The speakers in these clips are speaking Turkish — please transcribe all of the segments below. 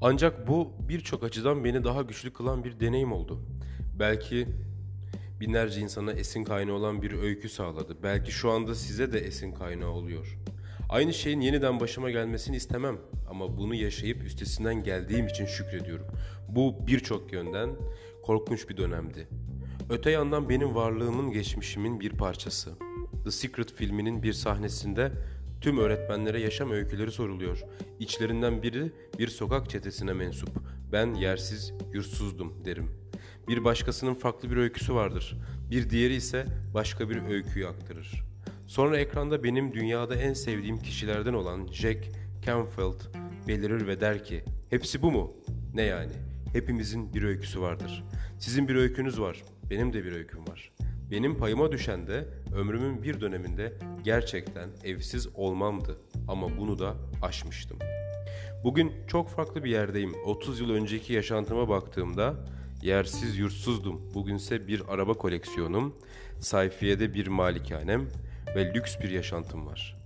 Ancak bu birçok açıdan beni daha güçlü kılan bir deneyim oldu. Belki binlerce insana esin kaynağı olan bir öykü sağladı. Belki şu anda size de esin kaynağı oluyor. Aynı şeyin yeniden başıma gelmesini istemem ama bunu yaşayıp üstesinden geldiğim için şükrediyorum. Bu birçok yönden korkunç bir dönemdi. Öte yandan benim varlığımın geçmişimin bir parçası. The Secret filminin bir sahnesinde tüm öğretmenlere yaşam öyküleri soruluyor. İçlerinden biri bir sokak çetesine mensup. Ben yersiz, yurtsuzdum derim. Bir başkasının farklı bir öyküsü vardır. Bir diğeri ise başka bir öyküyü aktarır. Sonra ekranda benim dünyada en sevdiğim kişilerden olan Jack Canfield belirir ve der ki hepsi bu mu? Ne yani? Hepimizin bir öyküsü vardır. Sizin bir öykünüz var. Benim de bir öyküm var. Benim payıma düşen de ömrümün bir döneminde gerçekten evsiz olmamdı. Ama bunu da aşmıştım. Bugün çok farklı bir yerdeyim. 30 yıl önceki yaşantıma baktığımda yersiz yurtsuzdum. Bugünse bir araba koleksiyonum, sayfiyede bir malikanem ve lüks bir yaşantım var.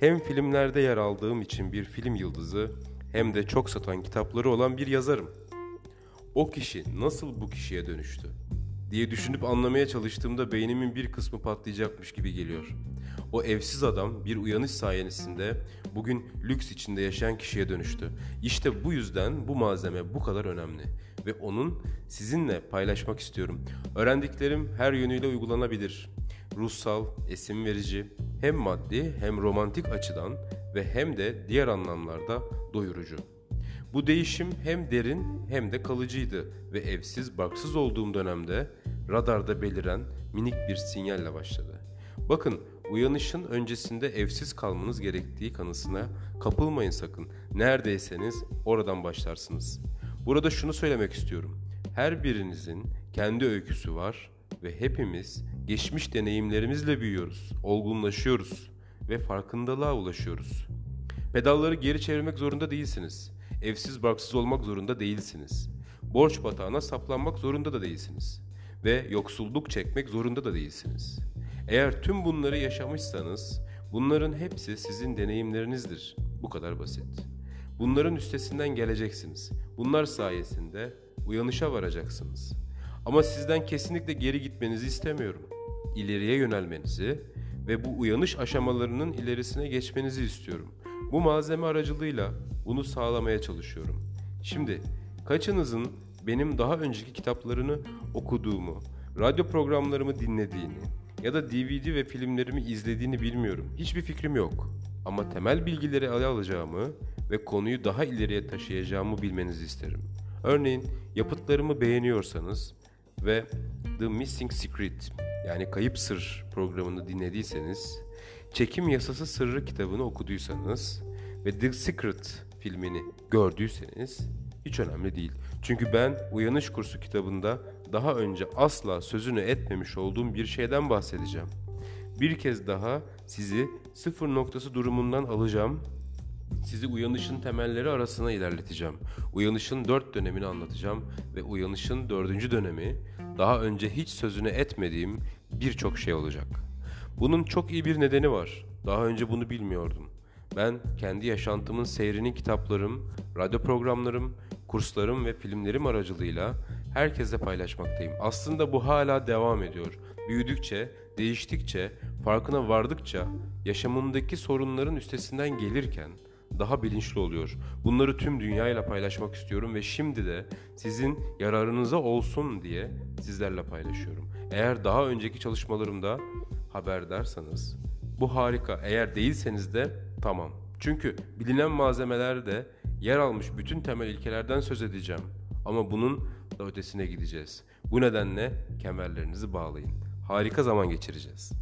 Hem filmlerde yer aldığım için bir film yıldızı hem de çok satan kitapları olan bir yazarım. O kişi nasıl bu kişiye dönüştü? Diye düşünüp anlamaya çalıştığımda beynimin bir kısmı patlayacakmış gibi geliyor. O evsiz adam bir uyanış sayesinde bugün lüks içinde yaşayan kişiye dönüştü. İşte bu yüzden bu malzeme bu kadar önemli ve onun sizinle paylaşmak istiyorum. Öğrendiklerim her yönüyle uygulanabilir. Ruhsal, esim verici, hem maddi hem romantik açıdan ve hem de diğer anlamlarda doyurucu. Bu değişim hem derin hem de kalıcıydı ve evsiz barksız olduğum dönemde radarda beliren minik bir sinyalle başladı. Bakın uyanışın öncesinde evsiz kalmanız gerektiği kanısına kapılmayın sakın. Neredeyseniz oradan başlarsınız. Burada şunu söylemek istiyorum. Her birinizin kendi öyküsü var ve hepimiz geçmiş deneyimlerimizle büyüyoruz, olgunlaşıyoruz ve farkındalığa ulaşıyoruz. Pedalları geri çevirmek zorunda değilsiniz. Evsiz barksız olmak zorunda değilsiniz. Borç batağına saplanmak zorunda da değilsiniz. Ve yoksulluk çekmek zorunda da değilsiniz. Eğer tüm bunları yaşamışsanız bunların hepsi sizin deneyimlerinizdir. Bu kadar basit. Bunların üstesinden geleceksiniz. Bunlar sayesinde uyanışa varacaksınız. Ama sizden kesinlikle geri gitmenizi istemiyorum. İleriye yönelmenizi ve bu uyanış aşamalarının ilerisine geçmenizi istiyorum. Bu malzeme aracılığıyla bunu sağlamaya çalışıyorum. Şimdi kaçınızın benim daha önceki kitaplarını okuduğumu, radyo programlarımı dinlediğini ya da DVD ve filmlerimi izlediğini bilmiyorum. Hiçbir fikrim yok. Ama temel bilgileri ele alacağımı ve konuyu daha ileriye taşıyacağımı bilmenizi isterim. Örneğin yapıtlarımı beğeniyorsanız ve The Missing Secret yani Kayıp Sır programını dinlediyseniz, Çekim Yasası Sırrı kitabını okuduysanız ve The Secret filmini gördüyseniz hiç önemli değil. Çünkü ben Uyanış Kursu kitabında daha önce asla sözünü etmemiş olduğum bir şeyden bahsedeceğim. Bir kez daha sizi sıfır noktası durumundan alacağım. Sizi uyanışın temelleri arasına ilerleteceğim. Uyanışın dört dönemini anlatacağım ve uyanışın dördüncü dönemi daha önce hiç sözünü etmediğim birçok şey olacak. Bunun çok iyi bir nedeni var. Daha önce bunu bilmiyordum. Ben kendi yaşantımın seyrinin kitaplarım, radyo programlarım, kurslarım ve filmlerim aracılığıyla herkese paylaşmaktayım. Aslında bu hala devam ediyor. Büyüdükçe, değiştikçe, farkına vardıkça, yaşamımdaki sorunların üstesinden gelirken daha bilinçli oluyor. Bunları tüm dünyayla paylaşmak istiyorum ve şimdi de sizin yararınıza olsun diye sizlerle paylaşıyorum. Eğer daha önceki çalışmalarımda haberdarsanız bu harika. Eğer değilseniz de tamam. Çünkü bilinen malzemelerde yer almış bütün temel ilkelerden söz edeceğim. Ama bunun da ötesine gideceğiz. Bu nedenle kemerlerinizi bağlayın. Harika zaman geçireceğiz.